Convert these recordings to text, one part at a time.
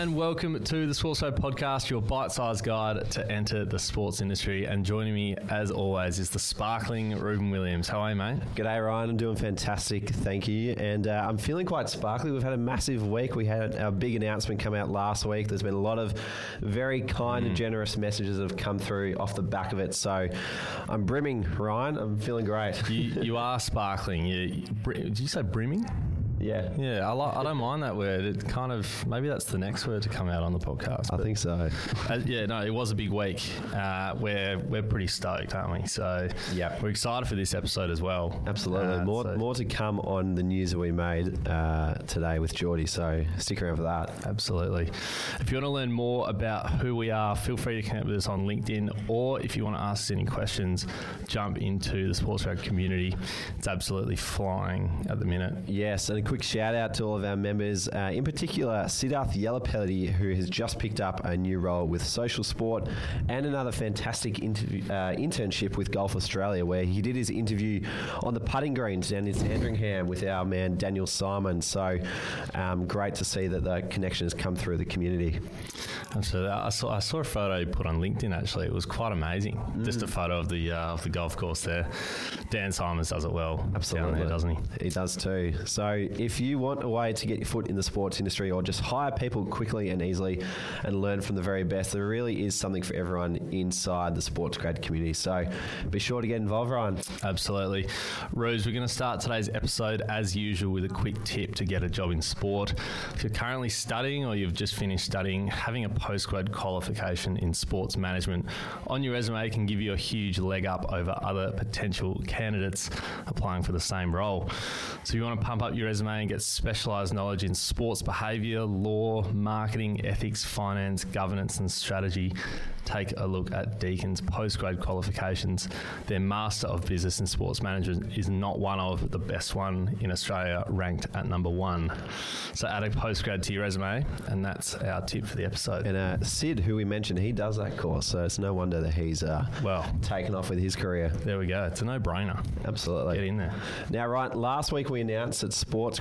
and welcome to the Sports Show podcast, your bite-sized guide to enter the sports industry. And joining me, as always, is the sparkling Reuben Williams. How are you, mate? G'day, Ryan. I'm doing fantastic. Thank you. And uh, I'm feeling quite sparkly. We've had a massive week. We had our big announcement come out last week. There's been a lot of very kind and generous messages that have come through off the back of it. So I'm brimming, Ryan. I'm feeling great. You, you are sparkling. You, you, br- did you say brimming? Yeah. Yeah, I, li- I don't mind that word. It kind of maybe that's the next word to come out on the podcast. I think so. Uh, yeah, no, it was a big week. Uh, we're we're pretty stoked, aren't we? So Yep. we're excited for this episode as well. Absolutely. Uh, more, so- more to come on the news that we made uh, today with Geordie. So stick around for that. Absolutely. If you want to learn more about who we are, feel free to connect with us on LinkedIn, or if you want to ask us any questions, jump into the SportsGrad community. It's absolutely flying at the minute. Yes, and quick shout out to all of our members, uh, in particular Siddharth Yellapelli, who has just picked up a new role with Social Sport and another fantastic interview, uh, internship with Golf Australia, where he did his interview on the putting greens down in Sandringham with our man Daniel Simon. So um, great to see that the connection has come through the community. So I saw, I saw a photo you put on LinkedIn. Actually, it was quite amazing. Just a photo of the uh, of the golf course there. Dan Simons does it well. Absolutely. down there, doesn't he? He does too. So if you want a way to get your foot in the sports industry or just hire people quickly and easily and learn from the very best, there really is something for everyone inside the sports grad community. So be sure to get involved, Ryan. Absolutely. Rose, we're going to start today's episode as usual with a quick tip to get a job in sport. If you're currently studying or you've just finished studying, having a postgrad qualification in sports management on your resume can give you a huge leg up over other potential candidates applying for the same role. So if you want to pump up your resume and get specialized knowledge in sports behavior, law, marketing, ethics, finance, governance, and strategy, take a look at Deakin's postgrad qualifications. Their Master of Business in Sports Management is not one of the best one in Australia, ranked at number one. So add a postgrad to your resume, and that's our tip for the episode. And uh, Sid, who we mentioned, he does that course. So it's no wonder that he's uh, Well, taken off with his career. there we go. It's a no-brainer. Absolutely. Get in there. Now, right, last week we announced that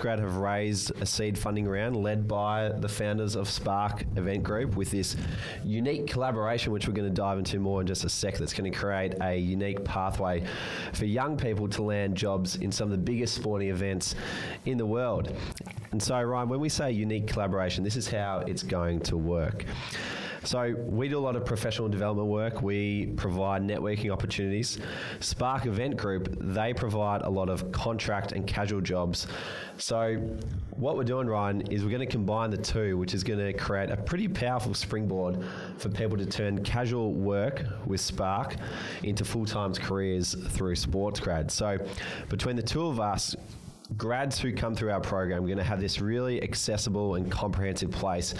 Have raised a seed funding round led by the founders of Spark Event Group with this unique collaboration, which we're going to dive into more in just a sec, that's going to create a unique pathway for young people to land jobs in some of the biggest sporting events in the world. And so, Ryan, when we say unique collaboration, this is how it's going to work. So we do a lot of professional development work. We provide networking opportunities. Spark Event Group, they provide a lot of contract and casual jobs. So what we're doing, Ryan, is we're going to combine the two, which is going to create a pretty powerful springboard for people to turn casual work with Spark into full-time careers through sports grad. So between the two of us, grads who come through our program are going to have this really accessible and comprehensive place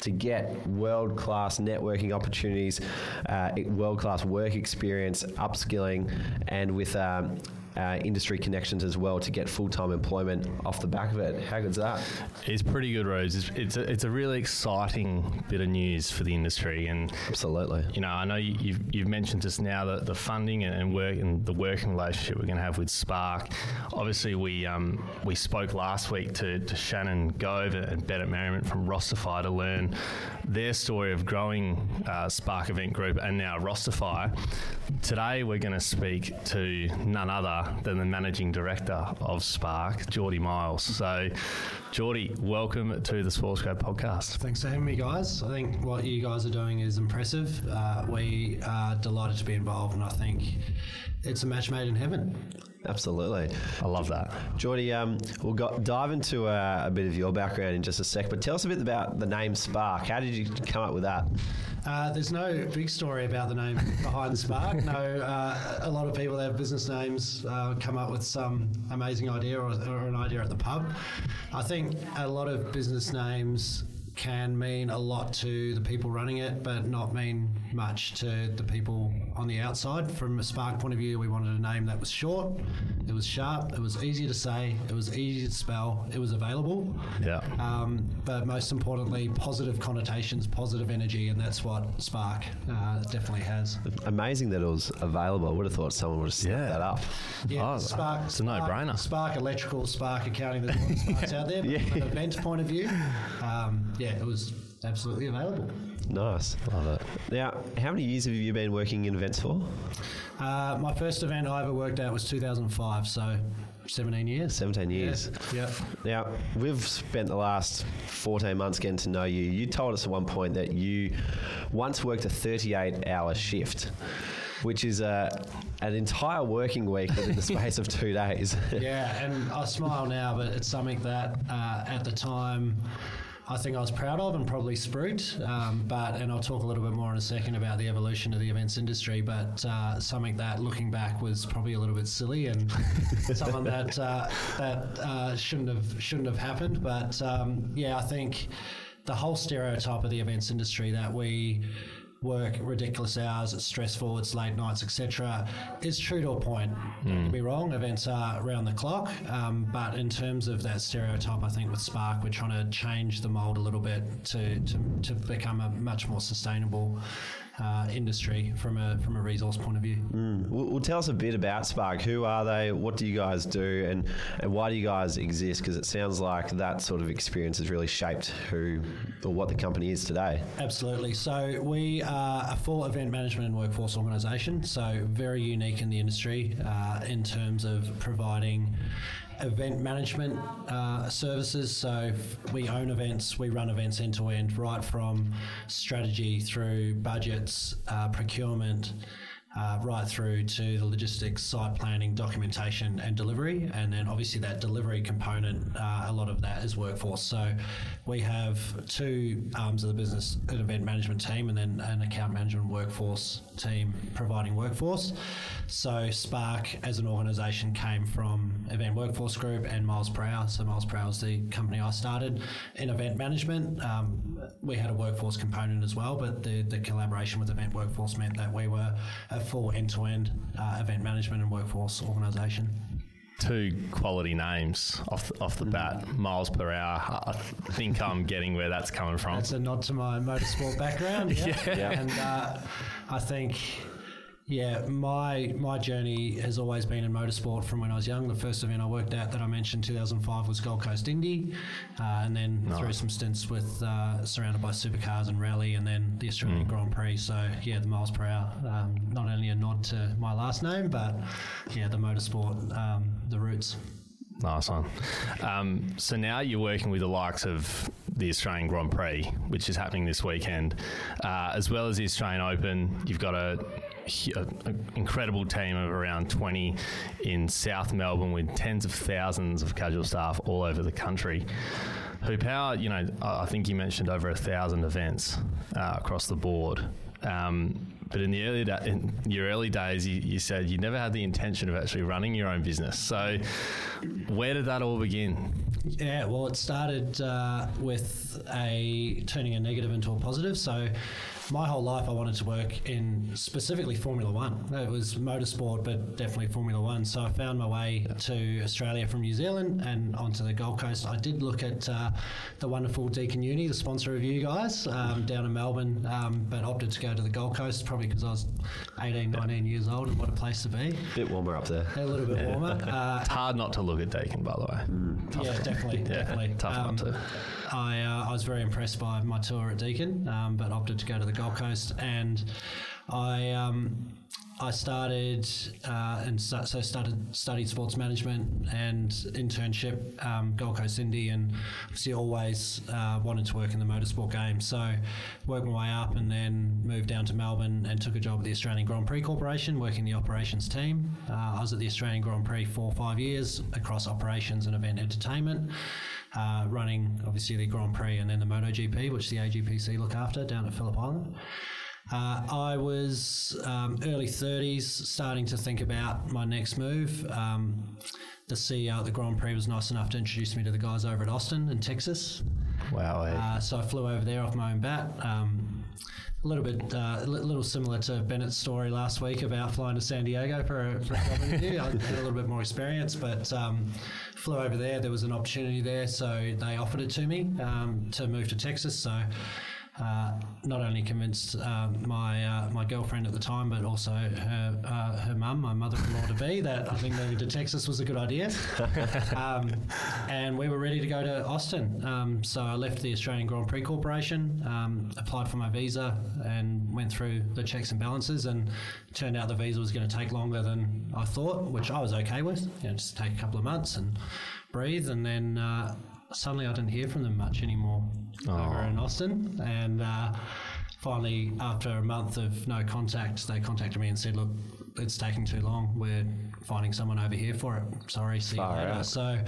to get world class networking opportunities, uh, world class work experience, upskilling, and with um, uh, industry connections as well to get full time employment off the back of it. How good's that? It's pretty good, Rose. It's, it's, a, it's a really exciting bit of news for the industry. And Absolutely. you know, I know you- you've, you've mentioned just now that the funding and, and work and the working relationship we're going to have with Spark. Obviously, we um, we spoke last week to, to Shannon Gove and Bennett Merriman from Rosterify to learn their story of growing uh, Spark Event Group and now Rosterify. Today, we're going to speak to none other than the managing director of Spark, Geordie Miles. So, Geordie, welcome to the Sports Grad podcast. Thanks for having me, guys. I think what you guys are doing is impressive. Uh, we are delighted to be involved, and I think it's a match made in heaven. Absolutely. I love that. Geordie, um, we'll go, dive into uh, a bit of your background in just a sec, but tell us a bit about the name Spark. How did you come up with that? Uh, there's no big story about the name behind Spark. No, uh, a lot of people that have business names uh, come up with some amazing idea or, or an idea at the pub. I think a lot of business names can mean a lot to the people running it, but not mean much to the people on the outside. From a Spark point of view, we wanted a name that was short, it was sharp, it was easy to say, it was easy to spell, it was available. Yeah. Um, but most importantly, positive connotations, positive energy, and that's what Spark uh, definitely has. Amazing that it was available. I would have thought someone would have snapped Yeah. that up. Oh, Spark, it's a no-brainer. Spark Electrical, Spark Accounting, there's a lot of Sparks out there. But Yeah. from an event point of view, um, yeah, it was absolutely available. Nice. Love it. Now, how many years have you been working in events for? Uh, my first event I ever worked at was 2005, so 17 years. 17 years. Yeah. Now, we've spent the last 14 months getting to know you. You told us at one point that you once worked a 38 hour shift, which is a, an entire working week within the space of two days. yeah, and I smile now, but it's something that uh, at the time I think I was proud of and probably spruiked. Um, but and I'll talk a little bit more in a second about the evolution of the events industry. But uh, something that looking back was probably a little bit silly and something that uh, that uh, shouldn't have shouldn't have happened. But um, yeah, I think the whole stereotype of the events industry that we work ridiculous hours, it's stressful, it's late nights, etc., is true to a point. Don't get me wrong, events are round the clock, um, but in terms of that stereotype, I think with Spark, we're trying to change the mold a little bit to, to, to become a much more sustainable uh, industry from a from a resource point of view. Well, well, tell us a bit about Spark. Who are they? What do you guys do? And, and why do you guys exist? Because it sounds like that sort of experience has really shaped who or what the company is today. Absolutely. So we are a full event management and workforce organisation. So very unique in the industry uh, in terms of providing event management uh, services. So we own events, we run events end to end, right from strategy through budgets, uh, procurement. Uh, right through to the logistics, site planning, documentation, and delivery. And then obviously that delivery component, uh, a lot of that is workforce. So we have two arms of the business an event management team and then an account management workforce team providing workforce. So Spark as an organisation came from Event Workforce Group and Miles Per Hour. So Miles Per Hour is the company I started in event management. Um, we had a workforce component as well, but the, the collaboration with Event Workforce meant that we were a full end-to-end uh, event management and workforce organisation. Two quality names off the, off the bat. Miles per hour. I think I'm getting where that's coming from. That's a nod to my motorsport background. Yeah. Yeah. And uh, I think, yeah, my my journey has always been in motorsport from when I was young. The first event I worked at that I mentioned, 2005, was Gold Coast Indy, uh, and then through some stints with uh, surrounded by supercars and rally, and then the Australian Grand Prix. So yeah, the miles per hour. Um, not only a nod to my last name, but yeah, the motorsport, um, the roots. Nice one. Um, so now you're working with the likes of the Australian Grand Prix, which is happening this weekend, uh, as well as the Australian Open. You've got a, hu- a- a incredible team of around 20 in South Melbourne with tens of thousands of casual staff all over the country. Who Power, you know, I I think you mentioned over a thousand events uh, across the board. Um, but in the early da- in your early days, you, you said you never had the intention of actually running your own business. So, where did that all begin? Yeah, well, it started uh, with a turning a negative into a positive. So, my whole life, I wanted to work in specifically Formula One. It was motorsport, but definitely Formula One. So, I found my way to Australia from New Zealand and onto the Gold Coast. I did look at uh, the wonderful Deakin Uni, the sponsor of you guys, um, down in Melbourne, um, but opted to go to the Gold Coast probably because I was 18, 19 years old, and what a place to be. bit warmer up there. A little bit warmer. Uh, It's hard not to look at Deakin, by the way. yeah, definitely, definitely. tough not to. I, uh, I was very impressed by my tour at Deakin, um, but opted to go to the Gold Coast, and I um, I started uh, and so, so started studied sports management and internship um, Gold Coast Indy, and obviously always uh, wanted to work in the motorsport game. So worked my way up, and then moved down to Melbourne and took a job at the Australian Grand Prix Corporation, working the operations team. Uh, I was at the Australian Grand Prix for or five years across operations and event entertainment uh, running obviously the Grand Prix and then the MotoGP, which the AGPC look after down at Phillip Island. Uh, I was um, early 30s, starting to think about my next move. Um, the CEO at the Grand Prix was nice enough to introduce me to the guys over at Austin in Texas. Wow. eh? Uh, so I flew over there off my own bat. Um, a little bit, uh, a li- little similar to Bennett's story last week about flying to San Diego for a, for a job interview. I had a little bit more experience, but um, flew over there. There was an opportunity there, so they offered it to me um, to move to Texas. So. Uh, not only convinced uh, my uh, my girlfriend at the time, but also her uh, her mum my mother-in-law to be, that I think moving to Texas was a good idea. um, and we were ready to go to Austin. Um, so I left the Australian Grand Prix Corporation, um, applied for my visa, and went through the checks and balances. And it turned out the visa was going to take longer than I thought, which I was okay with. You know, just take a couple of months and breathe. And then uh, suddenly I didn't hear from them much anymore over in Austin. And uh, finally, after a month of no contact, they contacted me and said, "Look, it's taking too long. We're finding someone over here for it. Sorry, see you later." out. So,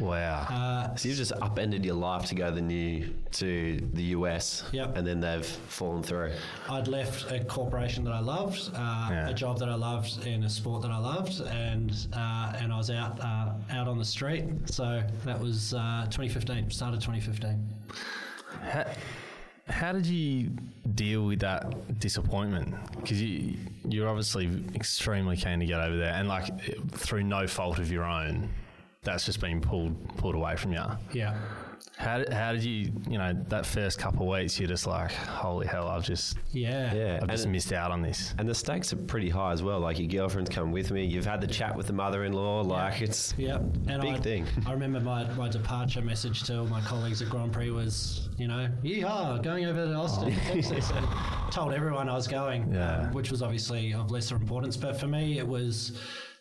Wow. uh, So you've just upended your life to go the new to the US, Yep. and then they've fallen through. I'd left a corporation that I loved, uh, Yeah. a job that I loved, in a sport that I loved, and uh, was out uh, out on the street. So that was uh, 2015. Started 2015. How, how did you deal with that disappointment? Because you you're obviously extremely keen to get over there, and like through no fault of your own, that's just been pulled pulled away from you. Yeah. How did, how did you you know that first couple of weeks? You're just like, holy hell, I've just Yeah. Yeah, I've just and, missed out on this. and the stakes are pretty high as well. Like your girlfriend's come with me. You've had the chat with the mother-in-law. Like it's Yeah, and Big I, thing. I remember my, my departure message to all my colleagues at Grand Prix was, you know, yeehaw, going over to Austin, Texas, and told everyone I was going, Yeah. um, which was obviously of lesser importance. But for me, it was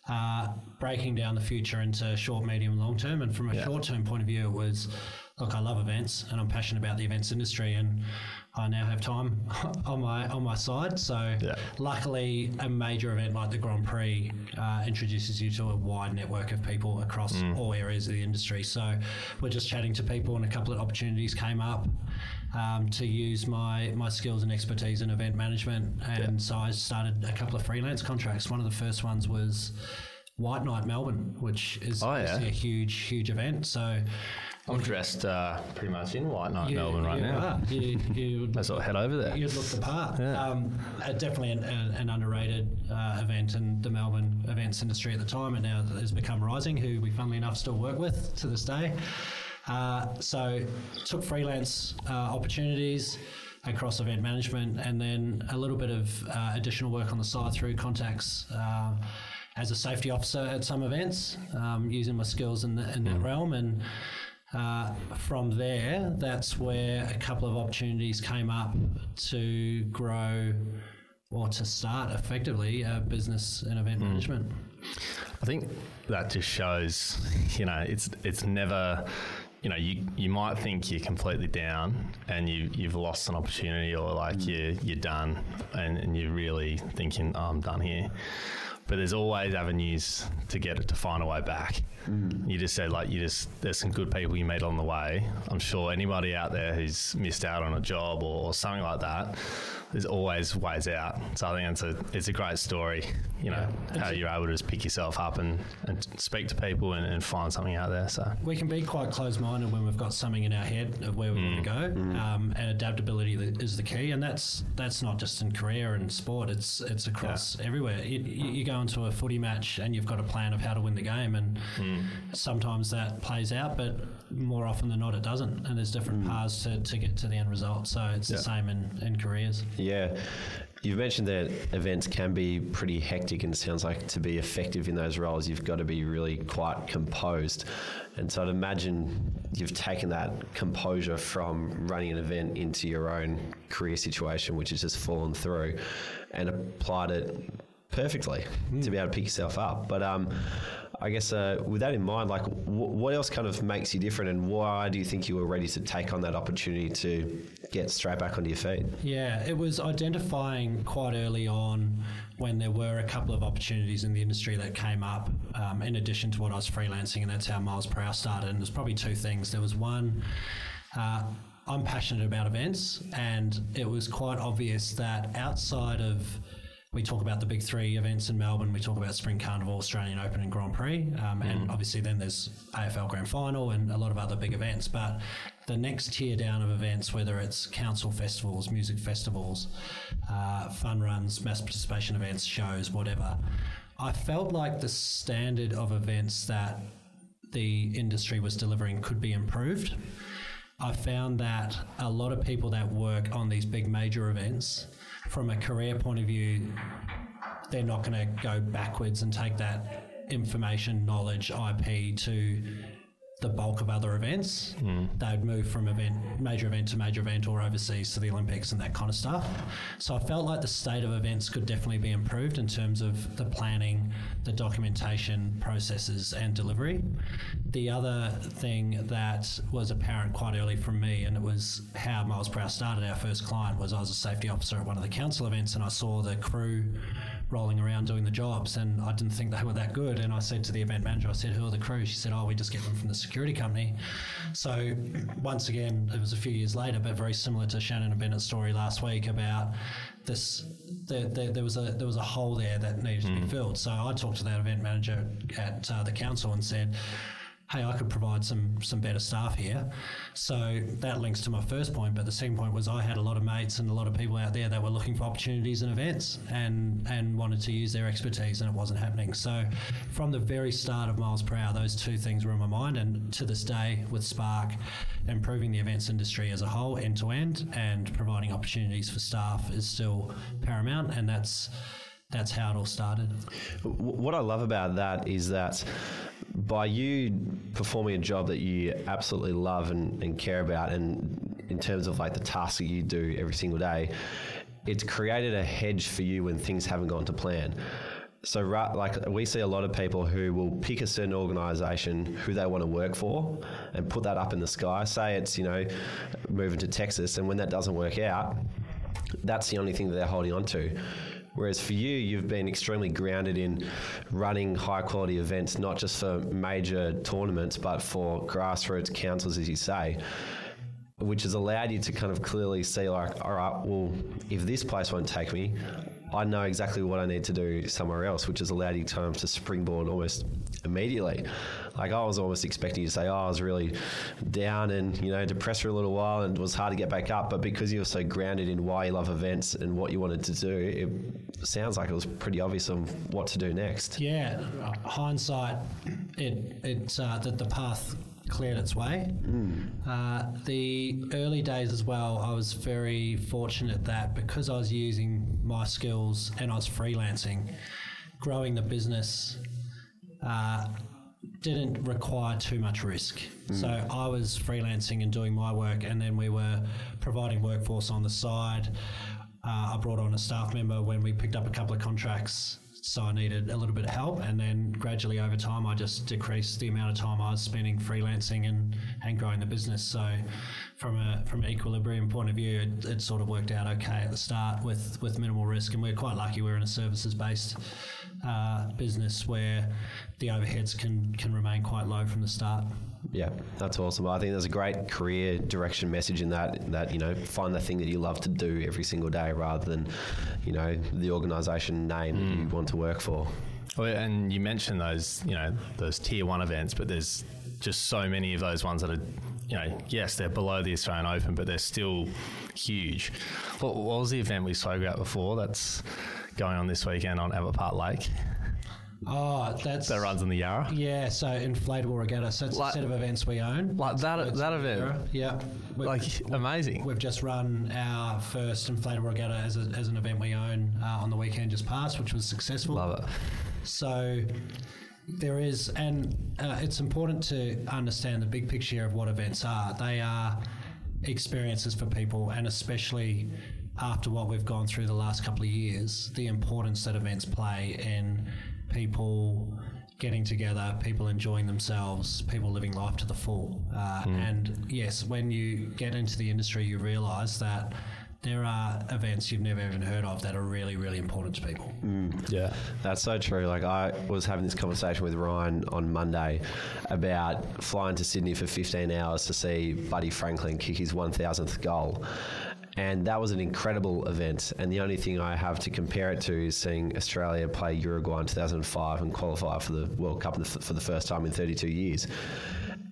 uh, breaking down the future into short, medium, long term. And from a Yeah. short term point of view, it was, look, I love events, and I'm passionate about the events industry, and I now have time on my on my side. So Yeah. luckily, a major event like the Grand Prix uh, introduces you to a wide network of people across Mm. all areas of the industry. So we're just chatting to people, and a couple of opportunities came up um, to use my my skills and expertise in event management. And so I started a couple of freelance contracts. One of the first ones was. White Night Melbourne, which is Oh, yeah. a huge, huge event. So I'm dressed uh, pretty much in white night Melbourne right now. are. You, you Let's all head over there. You'd look the part. Yeah. Um, uh, definitely an, an, an underrated uh, event in the Melbourne events industry at the time, and now has become Rising, who we, funnily enough, still work with to this day. Uh, so, took freelance uh, opportunities across event management, and then a little bit of uh, additional work on the side through contacts. Uh, as a safety officer at some events, um, using my skills in, the, in that realm, and uh, from there, that's where a couple of opportunities came up to grow or to start effectively a business in event management. I think that just shows, you know, it's it's never, you know, you you might think you're completely down and you you've lost an opportunity or like you you're done and, and you're really thinking, oh, I'm done here. But there's always avenues to get it to find a way back. Mm-hmm. You just said like you just there's some good people you meet on the way. I'm sure anybody out there who's missed out on a job or, or something like that, there's always ways out. So I think it's a it's a great story. You know how you're able to just pick yourself up and, and speak to people and, and find something out there. So We can be quite closed-minded when we've got something in our head of where we want to mm. go, mm. um, and adaptability is the key. And that's that's not just in career and sport; it's it's across everywhere. You, you you go into a footy match and you've got a plan of how to win the game, and mm. Sometimes that plays out, but more often than not, it doesn't. And there's different paths to, to get to the end result. So it's Yeah. the same in, in careers. Yeah. You've mentioned that events can be pretty hectic, and it sounds like to be effective in those roles, you've got to be really quite composed. And so I'd imagine you've taken that composure from running an event into your own career situation, which has just fallen through, and applied it perfectly to be able to pick yourself up. But um, I guess uh, with that in mind, like w- what else kind of makes you different, and why do you think you were ready to take on that opportunity to get straight back onto your feet? Yeah, it was identifying quite early on when there were a couple of opportunities in the industry that came up, um, in addition to what I was freelancing, and that's how Miles Per Hour started. And there's probably two things. There was one, uh, I'm passionate about events, and it was quite obvious that outside of we talk about the big three events in Melbourne. We talk about Spring Carnival, Australian Open, and Grand Prix, um, and obviously then there's AFL Grand Final and a lot of other big events. But the next tier down of events, whether it's council festivals, music festivals, uh, fun runs, mass participation events, shows, whatever, I felt like the standard of events that the industry was delivering could be improved. I found that a lot of people that work on these big major events, from a career point of view, they're not going to go backwards and take that information, knowledge, IP to the bulk of other events. Hmm. They'd move from event, major event to major event or overseas to the Olympics and that kind of stuff. So I felt like the state of events could definitely be improved in terms of the planning, the documentation, processes, and delivery. The other thing that was apparent quite early from me, and it was how Miles Per Hour started our first client, was I was a safety officer at one of the council events and I saw the crew rolling around doing the jobs and I didn't think they were that good. And I said to the event manager, I said, Who are the crew? She said, Oh, we just get them from the security company. So once again, it was a few years later, but very similar to Shannon and Bennett's story last week about this there, there, there was a there was a hole there that needed to be filled. So I talked to that event manager at uh, the council and said, hey, I could provide some some better staff here. So that links to my first point. But the second point was I had a lot of mates and a lot of people out there that were looking for opportunities and events and and wanted to use their expertise, and it wasn't happening. So from the very start of Miles Per Hour, those two things were in my mind, and to this day with Spark, improving the events industry as a whole, end to end, and providing opportunities for staff is still paramount, and that's that's how it all started. What I love about that is that by you performing a job that you absolutely love and, and care about, and in terms of like the tasks that you do every single day, it's created a hedge for you when things haven't gone to plan. So, like, we see a lot of people who will pick a certain organisation who they want to work for and put that up in the sky. Say it's, you know, moving to Texas, and when that doesn't work out, that's the only thing that they're holding on to. Whereas for you, you've been extremely grounded in running high quality events, not just for major tournaments, but for grassroots councils, as you say, which has allowed you to kind of clearly see, like, all right, well, if this place won't take me, I know exactly what I need to do somewhere else, which has allowed you time to springboard almost immediately. Like I was almost expecting you to say, "Oh, I was really down and you know depressed for a little while, and it was hard to get back up." But because you were so grounded in why you love events and what you wanted to do, it sounds like it was pretty obvious on what to do next. Yeah, hindsight, it it uh, the, the path cleared its way. Uh, the early days as well, I was very fortunate that because I was using my skills and I was freelancing, growing the business uh, didn't require too much risk. So I was freelancing and doing my work, and then we were providing workforce on the side. Uh, I brought on a staff member when we picked up a couple of contracts, so I needed a little bit of help. And then gradually over time, I just decreased the amount of time I was spending freelancing and, and growing the business. So from a from an equilibrium point of view, it, it sort of worked out okay at the start with with minimal risk. And we're quite lucky we're in a services based uh, business where the overheads can can remain quite low from the start. Yeah, that's awesome. I think there's a great career direction message in that. That you know, find the thing that you love to do every single day, rather than you know the organisation name that you want to work for. Well, and you mentioned those, you know, those tier one events, but there's just so many of those ones that are, you know, yes, they're below the Australian Open, but they're still huge. What, what was the event we spoke about before that's going on this weekend on Albert Park Lake? Oh, that's That runs in the Yarra. yeah. So inflatable regatta. So it's Like- a set of events we own. Like that, that event, Yarra. Yeah. We- like amazing. We've just run our first inflatable regatta as, a, as an event we own uh, on the weekend just past, which was successful. Love it. So there is, and uh, it's important to understand the big picture of what events are. They are experiences for people, and especially after what we've gone through the last couple of years, the importance that events play in people getting together, people enjoying themselves, people living life to the full. Uh, And yes, when you get into the industry, you realise that. There are events you've never even heard of that are really, really important to people. Mm. Yeah. That's so true. Like I was having this conversation with Ryan on Monday about flying to Sydney for 15 hours to see Buddy Franklin kick his 1000th goal. And that was an incredible event. And the only thing I have to compare it to is seeing Australia play Uruguay in 2005 and qualify for the World Cup in the f- for the first time in 32 years.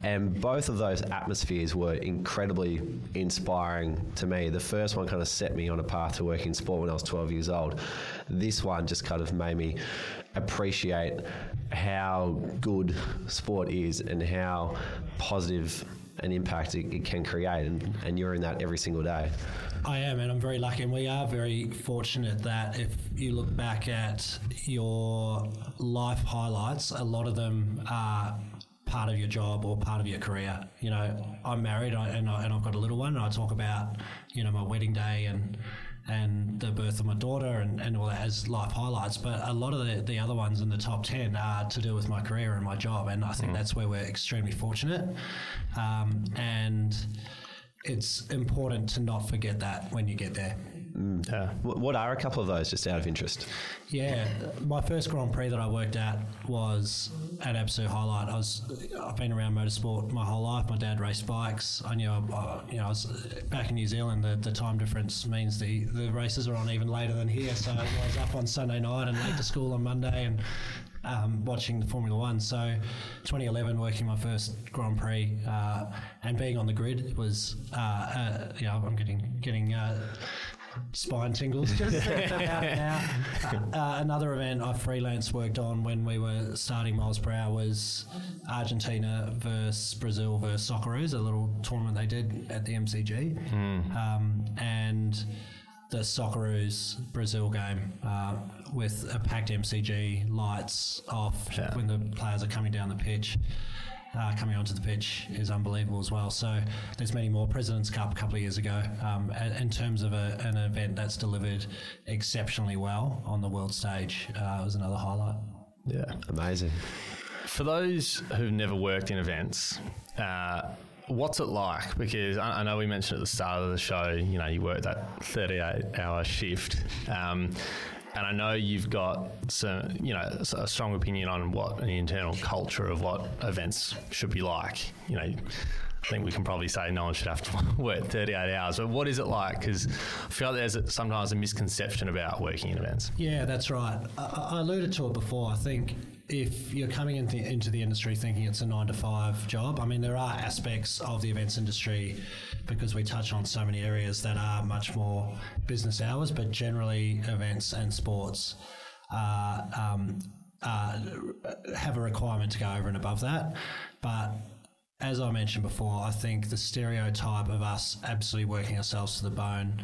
And both of those atmospheres were incredibly inspiring to me. The first one kind of set me on a path to working in sport when I was 12 years old. This one just kind of made me appreciate how good sport is and how positive an impact it, it can create, and, and you're in that every single day. I am, and I'm very lucky, and we are very fortunate that if you look back at your life highlights, a lot of them are part of your job or part of your career. You know, I'm married and, I, and I've got a little one, and I talk about, you know, my wedding day and and the birth of my daughter and, and all that as life highlights. But a lot of the, the other ones in the top 10 are to do with my career and my job. And I think mm. that's where we're extremely fortunate. Um, and it's important to not forget that when you get there. Mm. Yeah. What are a couple of those, just out of interest? Yeah, my first Grand Prix that I worked at was at Absolute Highlight. I was I've been around motorsport my whole life. My dad raced bikes. I knew I, you know I was back in New Zealand. The, the time difference means the the races are on even later than here. So I was up on Sunday night and late to school on Monday and um, watching the Formula One. So, 2011, working my first Grand Prix uh, and being on the grid was, uh, uh, you know, I'm getting getting uh, spine tingles just about now. Uh, another event I freelance worked on when we were starting miles per hour was Argentina versus Brazil versus Socceroos, a little tournament they did at the MCG. Mm. Um, and the Socceroos Brazil game uh, with a packed MCG, lights off yeah. when the players are coming down the pitch uh, coming onto the pitch is unbelievable as well. So there's many more. President's Cup a couple of years ago, um, in terms of a, an event that's delivered exceptionally well on the world stage, uh, was another highlight. Yeah, amazing. For those who've never worked in events, uh, what's it like? Because I, know we mentioned at the start of the show, you know, you work that 38 hour shift. Um, and I know you've got some, you know, a strong opinion on what an internal culture of what events should be like. You know, I think we can probably say no one should have to work 38 hours. But what is it like? Because I feel there's sometimes a misconception about working in events. Yeah, that's right. I, I alluded to it before. I think if you're coming into, into the industry thinking it's a nine to five job, I mean, there are aspects of the events industry because we touch on so many areas that are much more business hours, but generally events and sports uh, um, uh, have a requirement to go over and above that. But as I mentioned before, I think the stereotype of us absolutely working ourselves to the bone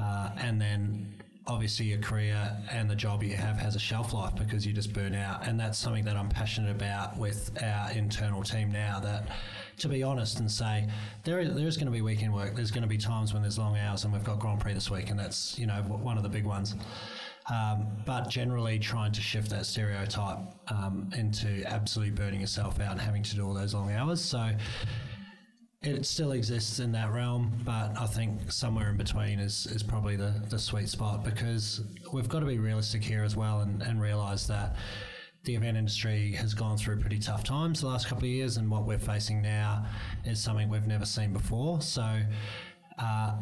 uh, and then obviously your career and the job you have has a shelf life because you just burn out. And that's something that I'm passionate about with our internal team now that to be honest and say there is, there's going to be weekend work. There's going to be times when there's long hours and we've got Grand Prix this week and that's you know one of the big ones. Um, but generally trying to shift that stereotype um, into absolutely burning yourself out and having to do all those long hours. So it still exists in that realm, but I think somewhere in between is, is probably the, the sweet spot because we've got to be realistic here as well and, and realise that the event industry has gone through pretty tough times the last couple of years, and what we're facing now is something we've never seen before. So, uh,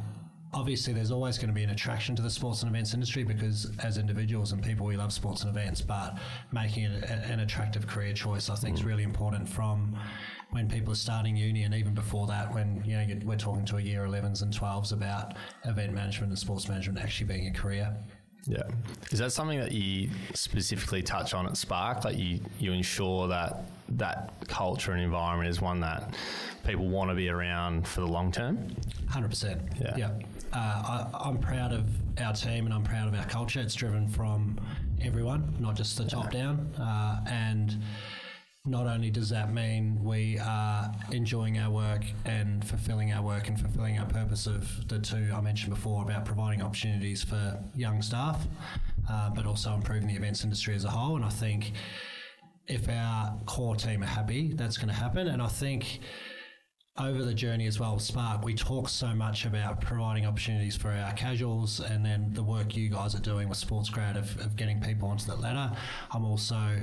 obviously, there's always going to be an attraction to the sports and events industry because, as individuals and people, we love sports and events, but making it an attractive career choice, I think, is mm. really important from when people are starting uni and even before that when you know we're talking to a year 11s and 12s about event management and sports management actually being a career. Yeah. Is that something that you specifically touch on at spark? Like you you ensure that that culture and environment is one that people want to be around for the long term? 100% yeah, yeah. Uh, I, am proud of our team and I'm proud of our culture. It's driven from everyone, not just the top down. Uh, and not only does that mean we are enjoying our work and fulfilling our work and fulfilling our purpose of the two I mentioned before about providing opportunities for young staff, uh, but also improving the events industry as a whole. And I think if our core team are happy, that's going to happen. And I think over the journey as well with Spark, we talk so much about providing opportunities for our casuals and then the work you guys are doing with SportsGrad of, of getting people onto that ladder. I'm also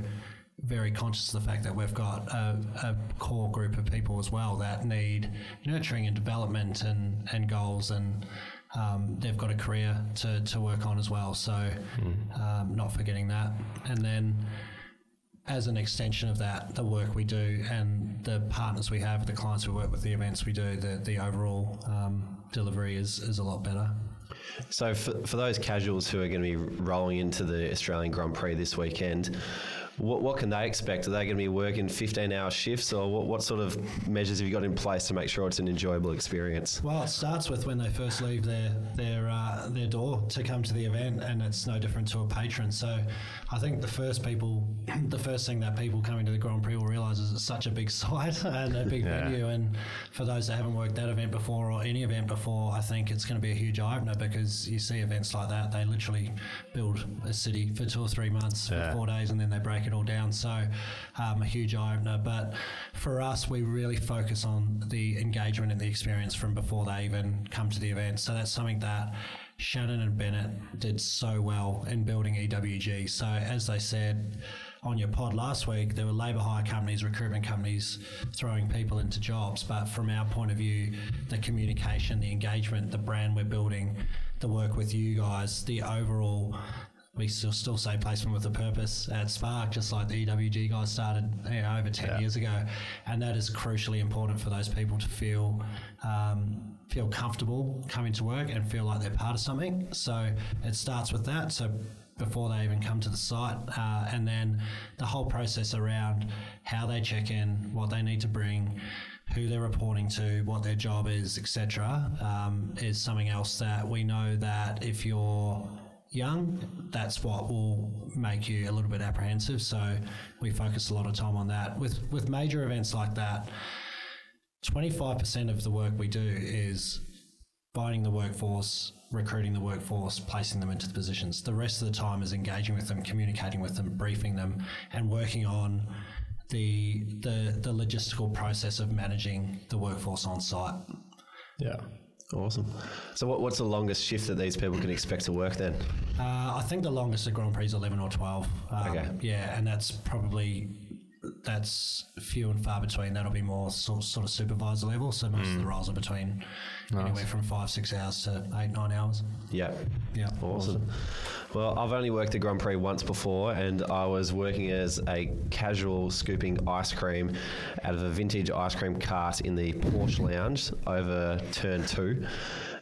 very conscious of the fact that we've got a, a, core group of people as well that need nurturing and development and, and goals and um, they've got a career to, to work on as well. So, mm. um, not forgetting that. And then, as an extension of that, the work we do and the partners we have, the clients we work with, the events we do, the, the overall um, delivery is, is a lot better. So, for, for those casuals who are going to be rolling into the Australian Grand Prix this weekend, what, what can they expect? Are they going to be working 15 hour shifts or what, what sort of measures have you got in place to make sure it's an enjoyable experience? Well, it starts with when they first leave their their uh, their door to come to the event, and it's no different to a patron. So, I think the first people, the first thing that people coming to the Grand Prix will realise is it's such a big site and a big Yeah. venue. And for those that haven't worked that event before or any event before, I think it's going to be a huge eye opener because you see events like that, they literally build a city for two or three months, Yeah. for four days, and then they break it all down. So, um, a huge eye opener. But for us, we really focus on the engagement and the experience from before they even come to the event. So, that's something that Shannon and Bennett did so well in building EWG. So, as they said, on your pod last week, there were labour hire companies, recruitment companies throwing people into jobs. But from our point of view, the communication, the engagement, the brand we're building, the work with you guys, the overall we still still say placement with a purpose at Spark, just like the EWG guys started you know, over ten Yeah. years ago, and that is crucially important for those people to feel um, feel comfortable coming to work and feel like they're part of something. So it starts with that. So before they even come to the site, uh, and then the whole process around how they check in, what they need to bring. Who they're reporting to, what their job is, etc., um, is something else that we know that if you're young, that's what will make you a little bit apprehensive. So we focus a lot of time on that. With with major events like that, twenty five percent of the work we do is finding the workforce, recruiting the workforce, placing them into the positions. The rest of the time is engaging with them, communicating with them, briefing them, and working on the the the logistical process of managing the workforce on site. Yeah. Awesome. So, what, what's the longest shift that these people can expect to work then? Uh, I think the longest at Grand Prix is 11 or 12. Um, Okay. Yeah, and that's probably that's few and far between. That'll be more sort, sort of supervisor level. So most of the mm. roles are between anywhere from five, six hours to eight, nine hours. Yeah. Yeah. Awesome. Well, I've only worked the Grand Prix once before, and I was working as a casual scooping ice cream out of a vintage ice cream cart in the Porsche Lounge over turn two.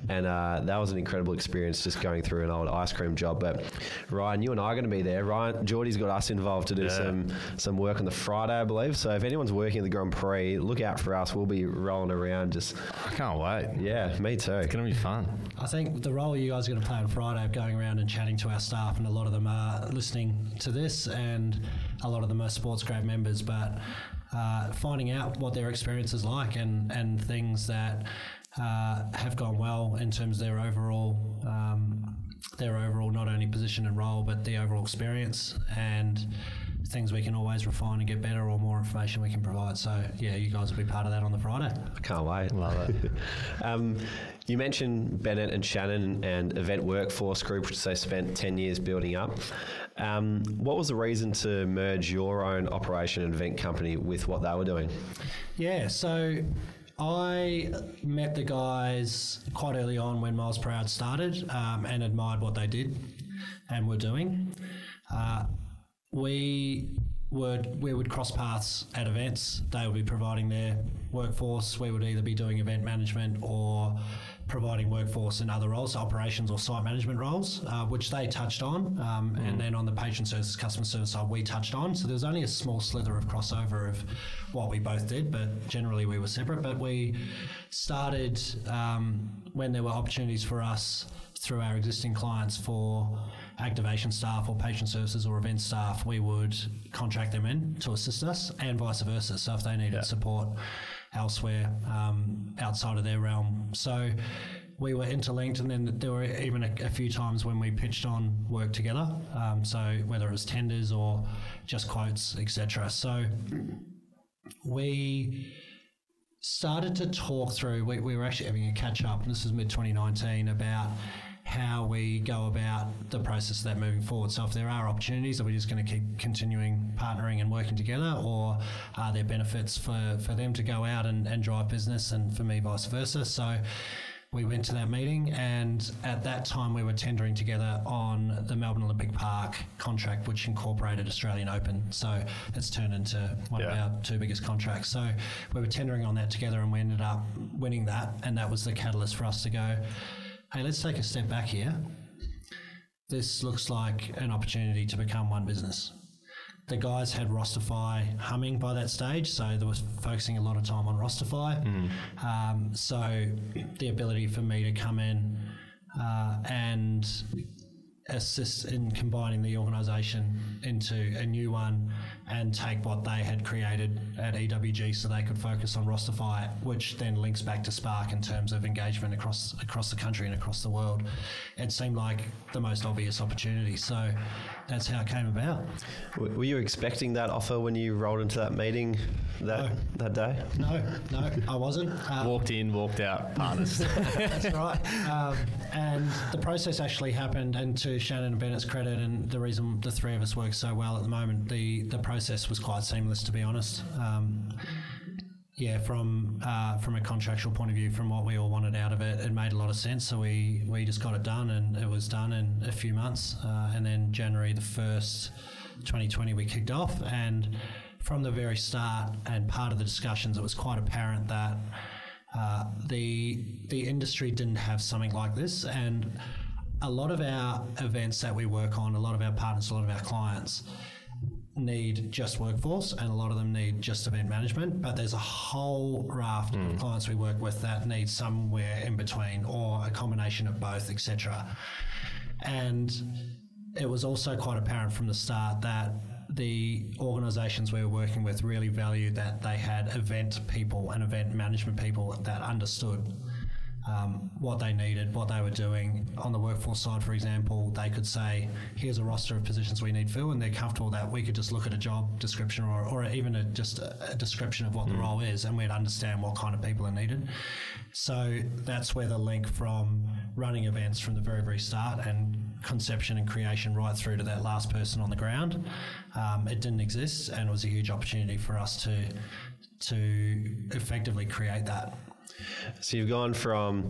And uh, that was an incredible experience just going through an old ice cream job. But Ryan, you and I are going to be there. Ryan, Geordie's got us involved to do Yeah. some some work on the Friday, I believe. So if anyone's working at the Grand Prix, look out for us. We'll be rolling around. Just I can't wait. yeah, me too. It's going to be fun. I think the role you guys are going to play on Friday of going around and chatting to our staff, and a lot of them are listening to this, and a lot of them are sports grad members, but uh, finding out what their experience is like and, and things that uh, have gone well in terms of their overall. Um, their overall not only position and role, but the overall experience and things we can always refine and get better, or more information we can provide. So yeah, you guys will be part of that on the Friday. I can't wait. Love it. Um, you mentioned Bennett and Shannon and Event Workforce Group, which they spent 10 years building up. Um, what was the reason to merge your own operation and event company with what they were doing? Yeah, so I met the guys quite early on when Miles Per Hour started um, and admired what they did and were doing. Uh, we would we would cross paths at events. They would be providing their workforce. We would either be doing event management or providing workforce in other roles, operations or site management roles, uh, which they touched on. Um, And then on the patron services, customer service side, we touched on. So there's only a small slither of crossover of what we both did, but generally we were separate. But we started um, when there were opportunities for us through our existing clients for activation staff or patron services or event staff, we would contract them in to assist us and vice versa. So if they needed support elsewhere um, outside of their realm. So we were interlinked, and then there were even a, a few times when we pitched on work together. Um, so whether it was tenders or just quotes, etc. So we started to talk through. We, we were actually having a catch up, and this is mid 2019, about how we go about the process of that moving forward. So, if there are opportunities, are we just going to keep continuing partnering and working together, or are there benefits for, for them to go out and, and drive business, and for me, vice versa? So, we went to that meeting, and at that time, we were tendering together on the Melbourne Olympic Park contract, which incorporated Australian Open. So it's turned into one Yeah. of our two biggest contracts. So we were tendering on that together, and we ended up winning that, and that was the catalyst for us to go, hey, let's take a step back here. This looks like an opportunity to become one business. the guys had Rosterify humming by that stage, so they were focusing a lot of time on Rosterify. Um, so the ability for me to come in uh, and assist in combining the organisation into a new one and take what they had created at EWG so they could focus on Rosterify, which then links back to Spark in terms of engagement across across the country and across the world. It seemed like the most obvious opportunity, so that's how it came about. Were you expecting that offer when you rolled into that meeting that, No. that day? No, no, I wasn't. Uh, Walked in, walked out, partners. That's right. Um, and the process actually happened, and to Shannon and Bennett's credit, and the reason the three of us work so well at the moment, the, the process was quite seamless, to be honest. Um, yeah, from uh, from a contractual point of view, from what we all wanted out of it, it made a lot of sense. So we, we just got it done, and it was done in a few months. Uh, and then January the first, 2020, we kicked off, and from the very start, and part of the discussions, it was quite apparent that uh, the the industry didn't have something like this, and a lot of our events that we work on, a lot of our partners, a lot of our clients need just workforce and a lot of them need just event management but there's a whole raft of mm. clients we work with that need somewhere in between or a combination of both etc and it was also quite apparent from the start that the organisations we were working with really valued that they had event people and event management people that understood um, what they needed, what they were doing. On the workforce side, for example, they could say, here's a roster of positions we need filled, and they're comfortable that we could just look at a job description or, or even a, just a, a description of what the role is, and we'd understand what kind of people are needed. So that's where the link from running events from the very, very start and conception and creation right through to that last person on the ground, um, it didn't exist, and it was a huge opportunity for us to to effectively create that. So you've gone from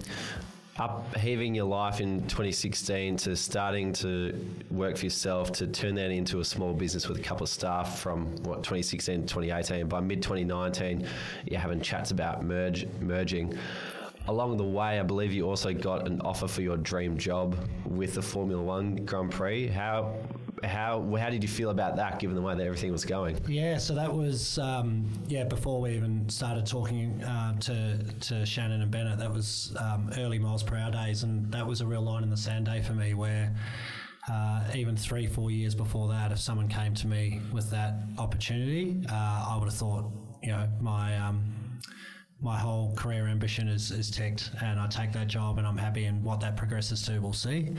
upheaving your life in 2016 to starting to work for yourself to turn that into a small business with a couple of staff from what 2016 to 2018. By mid 2019, you're having chats about merge merging. Along the way, I believe you also got an offer for your dream job with the Formula One Grand Prix. How how how did you feel about that, given the way that everything was going? Yeah, so that was um, yeah before we even started talking uh, to to Shannon and Bennett. That was um, early Miles Per Hour days, and that was a real line in the sand day for me. Where uh, even three four years before that, if someone came to me with that opportunity, uh, I would have thought you know my um, my whole career ambition is, is ticked and I take that job and I'm happy and what that progresses to we'll see.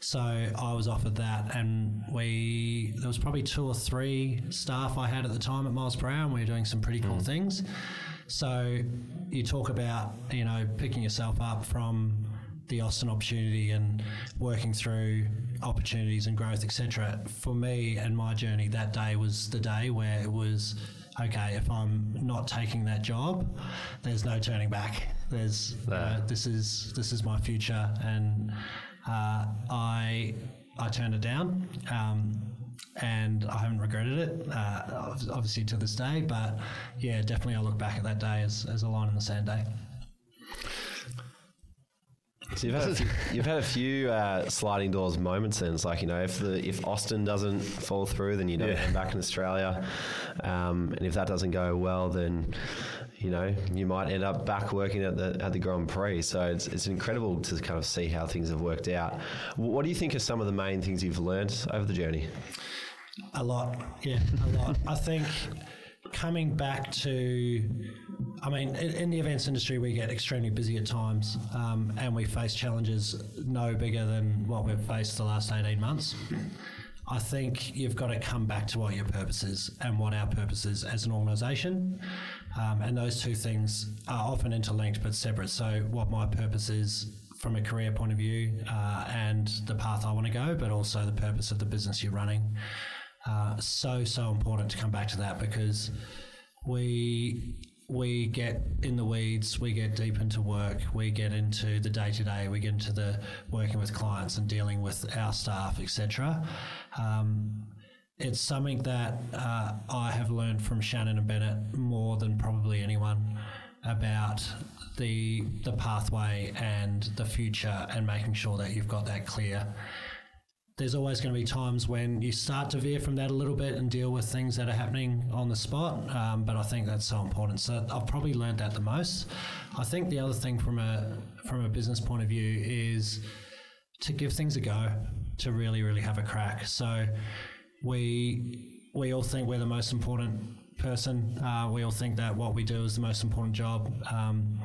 So I was offered that and we there was probably two or three staff I had at the time at Miles Brown. We were doing some pretty cool mm. things. So you talk about, you know, picking yourself up from the Austin opportunity and working through opportunities and growth, etc. For me and my journey that day was the day where it was okay. If I'm not taking that job, there's no turning back. There's know, this is this is my future, and uh, I I turned it down. Um, and I haven't regretted it, uh, obviously to this day. But yeah, definitely I look back at that day as, as a line in the sand day. So you've had a few, you've had a few uh, sliding doors moments. Then it's like you know, if the if Austin doesn't fall through, then you don't Yeah. come back in Australia, um, and if that doesn't go well, then you know you might end up back working at the at the Grand Prix. So it's it's incredible to kind of see how things have worked out. What do you think are some of the main things you've learned over the journey? A lot, yeah, a lot. I think coming back to, I mean, in, the events industry, we get extremely busy at times, um, and we face challenges no bigger than what we've faced the last eighteen months. I think you've got to come back to what your purpose is and what our purpose is as an organisation. Um, and those two things are often interlinked but separate. So, what my purpose is from a career point of view uh, and the path I want to go, but also the purpose of the business you're running. Uh, so, so important to come back to that because we we get in the weeds, we get deep into work, we get into the day to day, we get into the working with clients and dealing with our staff, etc. Um, it's something that uh, I have learned from Shannon and Bennett more than probably anyone about the the pathway and the future and making sure that you've got that clear there's always going to be times when you start to veer from that a little bit and deal with things that are happening on the spot. Um, but I think that's so important. So I've probably learned that the most. I think the other thing from a from a business point of view is to give things a go, to really really have a crack. So we we all think we're the most important person. Uh, we all think that what we do is the most important job. Um,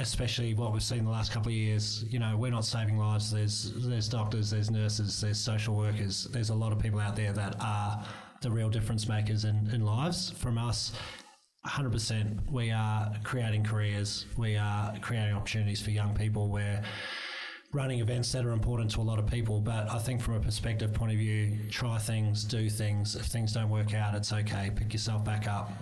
especially what we've seen the last couple of years. You know, we're not saving lives. There's there's doctors, there's nurses, there's social workers. There's a lot of people out there that are the real difference makers in, in lives. From us, 100%, we are creating careers. We are creating opportunities for young people. We're running events that are important to a lot of people. But I think from a perspective point of view, try things, do things. If things don't work out, it's okay. Pick yourself back up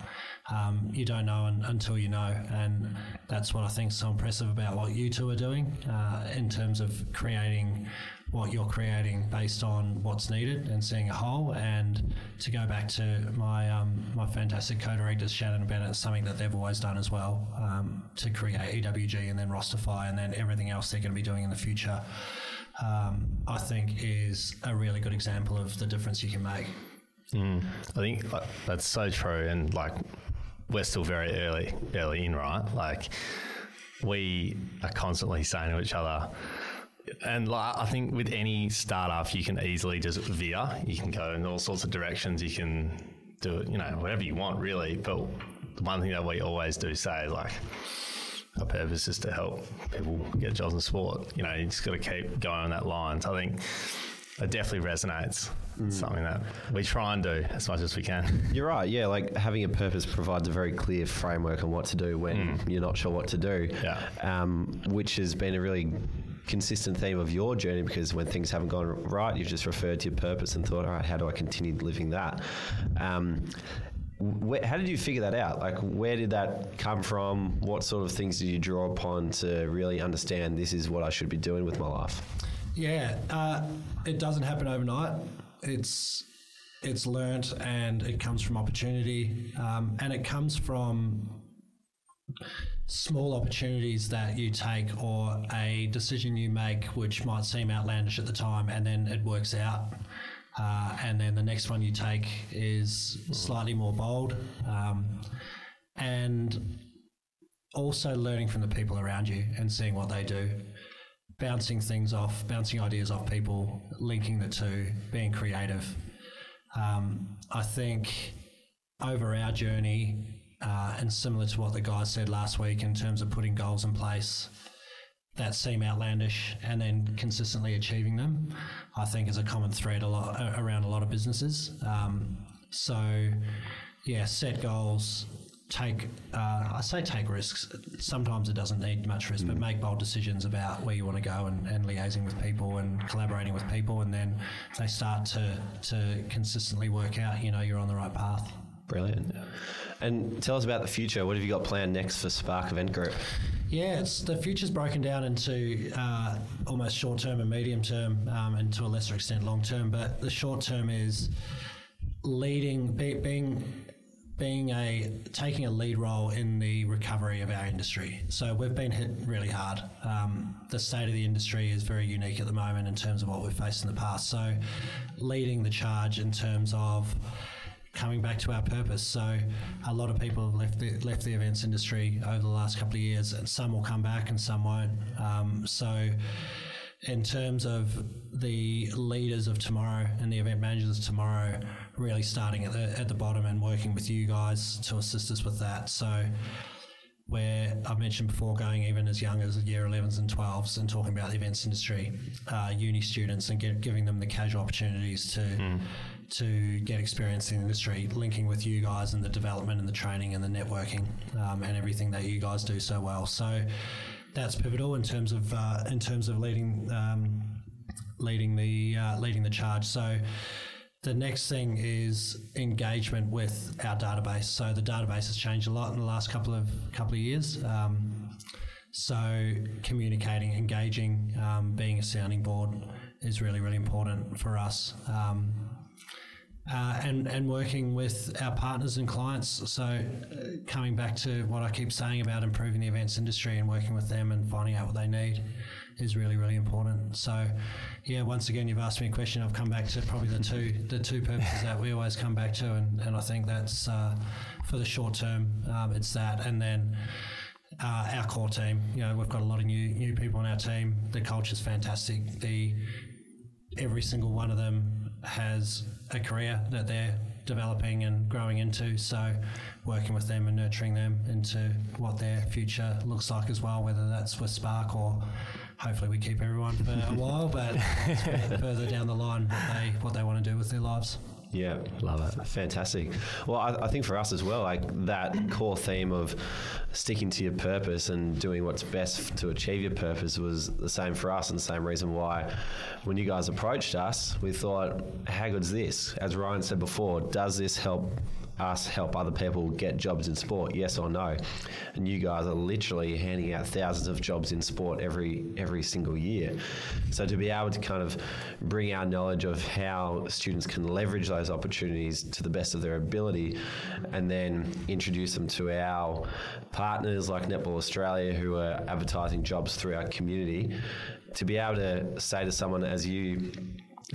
um, you don't know un, until you know. And that's what I think is so impressive about what you two are doing uh, in terms of creating what you're creating based on what's needed and seeing a whole. And to go back to my um, my fantastic co-directors, Shannon and Bennett, something that they've always done as well um, to create EWG and then Rosterify and then everything else they're going to be doing in the future. Um, I think is a really good example of the difference you can make. Mm, I think that's so true, and like we're still very early, early in, right? Like we are constantly saying to each other, and like, I think with any startup, you can easily just veer. You can go in all sorts of directions. You can do it, you know, whatever you want, really. But the one thing that we always do say is like, our purpose is to help people get jobs in sport. You know, you just got to keep going on that line. So I think it definitely resonates. Mm. Something that we try and do as much as we can. You're right. Yeah, like having a purpose provides a very clear framework on what to do when mm. you're not sure what to do. Yeah. Um, which has been a really consistent theme of your journey because when things haven't gone right, you've just referred to your purpose and thought, all right, how do I continue living that? Um, how did you figure that out? Like, where did that come from? What sort of things did you draw upon to really understand this is what I should be doing with my life? Yeah, uh, it doesn't happen overnight. It's it's learnt and it comes from opportunity, um, and it comes from small opportunities that you take or a decision you make which might seem outlandish at the time, and then it works out. Uh, and then the next one you take is slightly more bold, um, and also learning from the people around you and seeing what they do bouncing things off, bouncing ideas off people, linking the two, being creative. Um, I think over our journey, uh, and similar to what the guys said last week in terms of putting goals in place that seem outlandish and then consistently achieving them, I think is a common thread a lot around a lot of businesses. Um, so, yeah, set goals, take uh, I say take risks. Sometimes it doesn't need much risk, mm. but make bold decisions about where you want to go and, and liaising with people and collaborating with people, and then they start to to consistently work out. You know, you're on the right path. Brilliant. And tell us about the future. What have you got planned next for Spark Event Group? Yeah, it's, the future's broken down into uh, almost short term and medium term, um, and to a lesser extent long term. But the short term is leading, be, being being a taking a lead role in the recovery of our industry. So we've been hit really hard. Um, the state of the industry is very unique at the moment in terms of what we've faced in the past. So leading the charge in terms of coming back to our purpose. So a lot of people have left the, left the events industry over the last couple of years, and some will come back and some won't. Um, so in terms of the leaders of tomorrow and the event managers of tomorrow really starting at the at the bottom and working with you guys to assist us with that. So where I've mentioned before going even as young as year 11s and 12s and talking about the events industry, uh, uni students and get, giving them the casual opportunities to mm. To get experience in the industry, linking with you guys and the development and the training and the networking um, and everything that you guys do so well. So that's pivotal in terms of uh, in terms of leading um, leading the uh, leading the charge. So the next thing is engagement with our database. So the database has changed a lot in the last couple of couple of years. Um, so communicating, engaging, um, being a sounding board is really really important for us. Um, uh, and and working with our partners and clients. So, uh, coming back to what I keep saying about improving the events industry and working with them and finding out what they need is really really important. So, yeah, once again, you've asked me a question. I've come back to probably the two the two purposes that we always come back to, and, and I think that's uh, for the short term, um, it's that, and then. Uh, our core team, you know, we've got a lot of new new people on our team. The culture's fantastic. The every single one of them has a career that they're developing and growing into. So, working with them and nurturing them into what their future looks like as well, whether that's with Spark or hopefully we keep everyone for a while, but further down the line, what they what they want to do with their lives. Yeah, Love it. Fantastic. Well, I, I think for us as well, like that core theme of sticking to your purpose and doing what's best to achieve your purpose was the same for us, and the same reason why when you guys approached us, we thought, how good's this? As Ryan said before, does this help us help other people get jobs in sport? Yes or no? And you guys are literally handing out thousands of jobs in sport every every single year. So to be able to kind of bring our knowledge of how students can leverage those opportunities to the best of their ability, and then introduce them to our partners like Netball Australia who are advertising jobs through our community, to be able to say to someone as you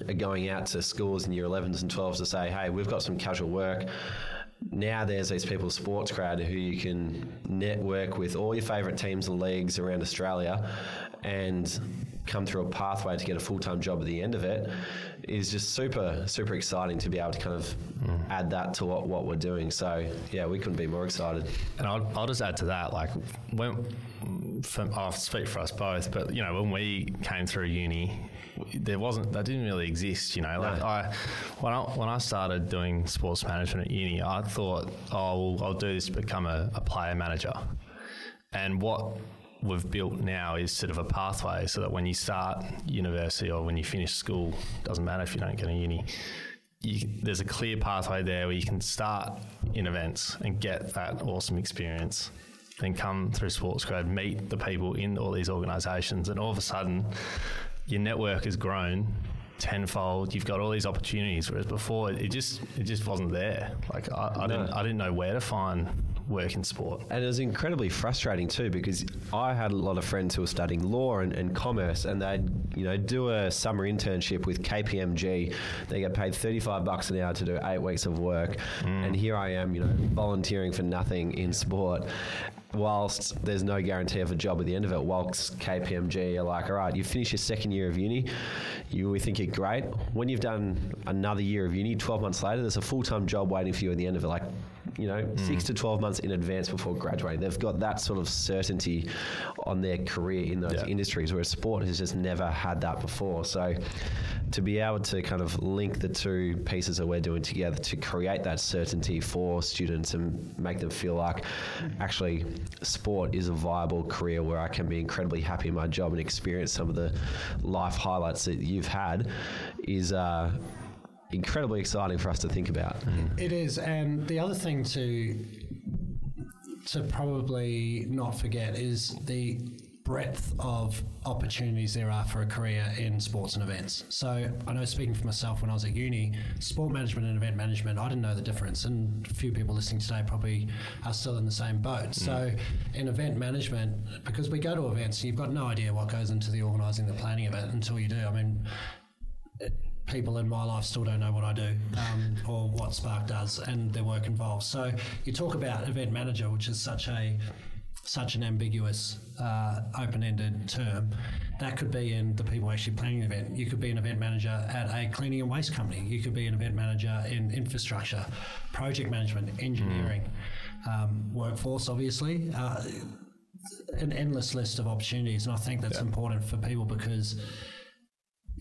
are going out to schools in year 11s and 12s to say, hey, we've got some casual work. Now there's these people, SportsGrad, who you can network with all your favourite teams and leagues around Australia and come through a pathway to get a full time job at the end of it is just super, super exciting to be able to kind of mm. add that to what, what we're doing. So, yeah, we couldn't be more excited. And I'll, I'll just add to that, like when for, I'll speak for us both, but you know when we came through uni, there wasn't that didn't really exist. You know, like No. I when I when I started doing sports management at uni, I thought, oh, well, I'll do this to become a, a player manager, and what we've built now is sort of a pathway so that when you start university or when you finish school, doesn't matter if you don't get a uni, you, there's a clear pathway there where you can start in events and get that awesome experience. Then come through SportsGrad, meet the people in all these organisations, and all of a sudden, your network has grown tenfold. You've got all these opportunities, whereas before it just it just wasn't there. Like I, I didn't I didn't know where to find work in sport. And it was incredibly frustrating too because I had a lot of friends who were studying law and, and commerce, and they'd you know do a summer internship with KPMG. They get paid thirty five bucks an hour to do eight weeks of work, mm. and here I am, you know, volunteering for nothing in sport. Whilst there's no guarantee of a job at the end of it, whilst KPMG are like, all right, you finish your second year of uni, you we think you're great. When you've done another year of uni, 12 months later, there's a full time job waiting for you at the end of it. Like you know, six to 12 months in advance before graduating. They've got that sort of certainty on their career in those Yeah. industries, whereas sport has just never had that before. So to be able to kind of link the two pieces that we're doing together to create that certainty for students and make them feel like actually sport is a viable career where I can be incredibly happy in my job and experience some of the life highlights that you've had is uh, incredibly exciting for us to think about. It is, and the other thing to to probably not forget is the breadth of opportunities there are for a career in sports and events. So I know speaking for myself when I was at uni, sport management and event management, I didn't know the difference and a few people listening today probably are still in the same boat. Mm. So in event management, because we go to events, you've got no idea what goes into the organising, the planning of it until you do. I mean, people in my life still don't know what I do um, or what Spark does and their work involves. So you talk about event manager, which is such a such an ambiguous, uh, open-ended term. That could be in the people actually planning the event. You could be an event manager at a cleaning and waste company. You could be an event manager in infrastructure, project management, engineering, um, workforce, obviously. Uh, an endless list of opportunities, and I think that's important for people because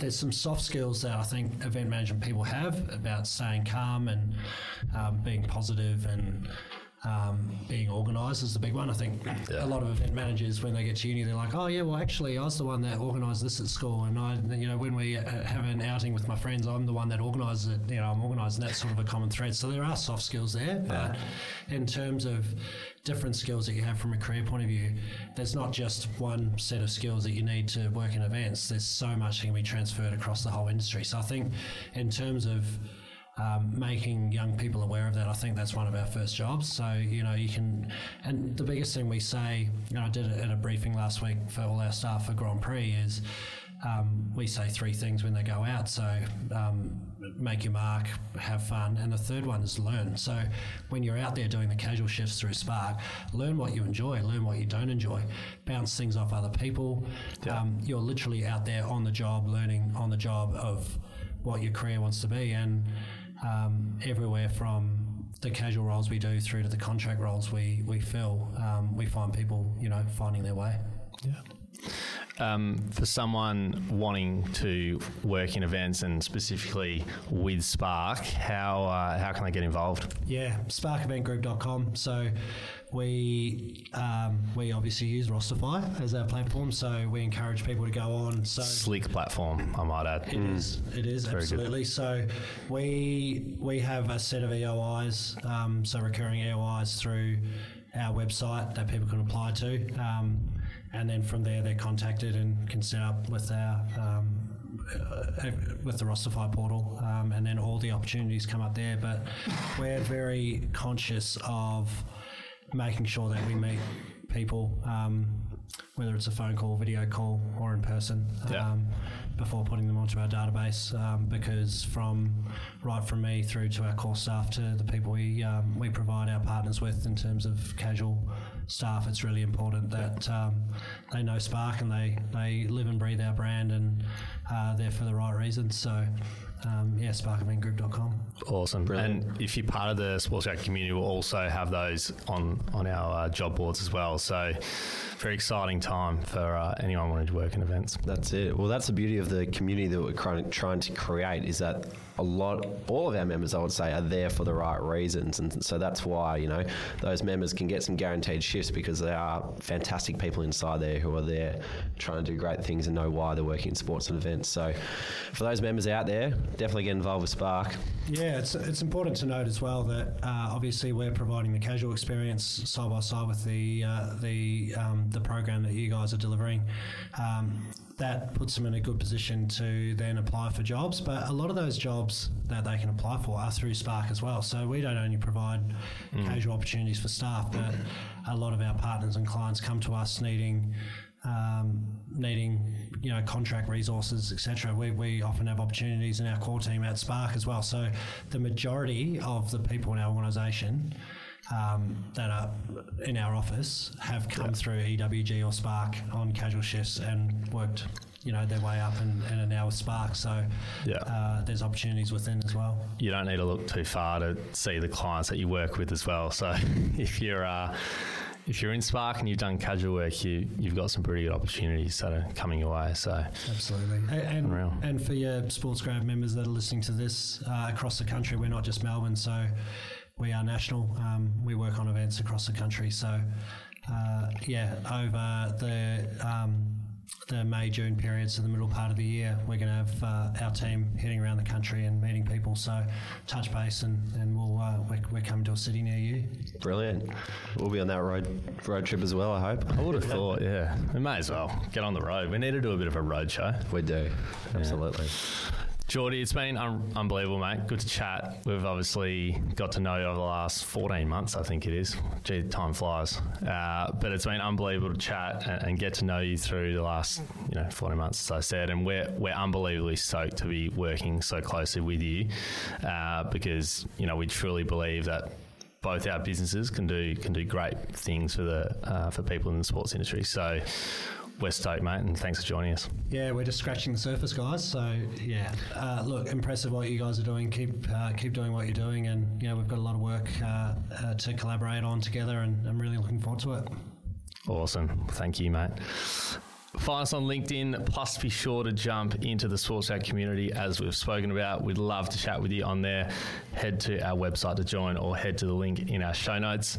there's some soft skills that I think event management people have about staying calm and um, being positive and um, being organised is the big one. I think a lot of event managers, when they get to uni, they're like, "Oh yeah, well actually, I was the one that organised this at school, and I, you know, when we uh, have an outing with my friends, I'm the one that organises it. You know, I'm organising. That's sort of a common thread. So there are soft skills there, but in terms of different skills that you have from a career point of view, there's not just one set of skills that you need to work in events. There's so much that can be transferred across the whole industry. So I think, in terms of um, making young people aware of that. I think that's one of our first jobs. So you know, you can, and the biggest thing we say, you know, I did it at a briefing last week for all our staff for Grand Prix is. Um, we say three things when they go out. So, um, make your mark, have fun, and the third one is learn. So, when you're out there doing the casual shifts through Spark, learn what you enjoy, learn what you don't enjoy, bounce things off other people. Yeah. Um, you're literally out there on the job, learning on the job of what your career wants to be, and um, everywhere from the casual roles we do through to the contract roles we we fill, um, we find people, you know, finding their way. Yeah. Um, for someone wanting to work in events and specifically with Spark, how uh, how can they get involved? Yeah, sparkeventgroup.com. So we um, we obviously use Rosterify as our platform, so we encourage people to go on. So Slick platform, I might add. It is. It is very good. absolutely. So we we have a set of EOIs, um, so recurring EOIs through our website that people can apply to, um, and then from there they're contacted and can set up with our. Um, uh, with the Rosterify portal, um, and then all the opportunities come up there. But we're very conscious of making sure that we meet people, um, whether it's a phone call, video call, or in person, Yeah. um, before putting them onto our database. Um, because from right from me through to our core staff to the people we um, we provide our partners with in terms of casual staff, it's really important that um, they know Spark and they they live and breathe our brand and uh, they're for the right reasons. So. Um, yeah, sparkeventgroup.com. Awesome. Brilliant. And if you're part of the SportsGrad community, we'll also have those on, on our uh, job boards as well. So, very exciting time for uh, anyone wanting to work in events. That's it. Well, that's the beauty of the community that we're trying, trying to create is that a lot, all of our members, I would say, are there for the right reasons, and so that's why you know those members can get some guaranteed shifts because there are fantastic people inside there who are there trying to do great things and know why they're working in sports and events. So, for those members out there, definitely get involved with Spark. Yeah, it's, it's important to note as well that uh, obviously we're providing the casual experience side by side with the uh, the um, the program that you guys are delivering. Um, that puts them in a good position to then apply for jobs. But a lot of those jobs that they can apply for are through Spark as well. So we don't only provide casual opportunities for staff, but a lot of our partners and clients come to us needing um, needing you know contract resources, etc. We, we often have opportunities in our core team at Spark as well. So the majority of the people in our organisation um, that are in our office have come through EWG or Spark on casual shifts and worked you know their way up and, and are now with Spark. So Yeah. uh, there's opportunities within as well. You don't need to look too far to see the clients that you work with as well. So, if you're uh, if you're in Spark and you've done casual work, you you've got some pretty good opportunities that are coming your way. So, Absolutely. And, and, and for your SportsGrad members that are listening to this uh, across the country, we're not just Melbourne, so we are national. Um, we work on events across the country. So, uh, yeah, over the um, the May June period, so the middle part of the year, we're going to have uh, our team heading around the country and meeting people. So, touch base, and, and we'll uh, we're, we're coming to a city near you. Brilliant. We'll be on that road road trip as well. I hope. I would have thought, yeah, we may as well get on the road. We need to do a bit of a road show. We do. Absolutely. Geordie, it's been un- unbelievable, mate. Good to chat. We've obviously got to know you over the last 14 months, I think it is. Gee, time flies. Uh, but it's been unbelievable to chat and, and get to know you through the last, you know, 14 months, as I said. And we're, we're unbelievably stoked to be working so closely with you uh, because, you know, we truly believe that both our businesses can do can do great things for the uh, for people in the sports industry. So we're stoked, mate, and thanks for joining us. Yeah, we're just scratching the surface, guys. So yeah, uh, look, impressive what you guys are doing. Keep uh, keep doing what you're doing, and you know we've got a lot of work uh, uh, to collaborate on together, and I'm really looking forward to it. Awesome. Thank you, mate. Find us on LinkedIn, plus be sure to jump into the SportsGrad community as we've spoken about. We'd love to chat with you on there. Head to our website to join or head to the link in our show notes.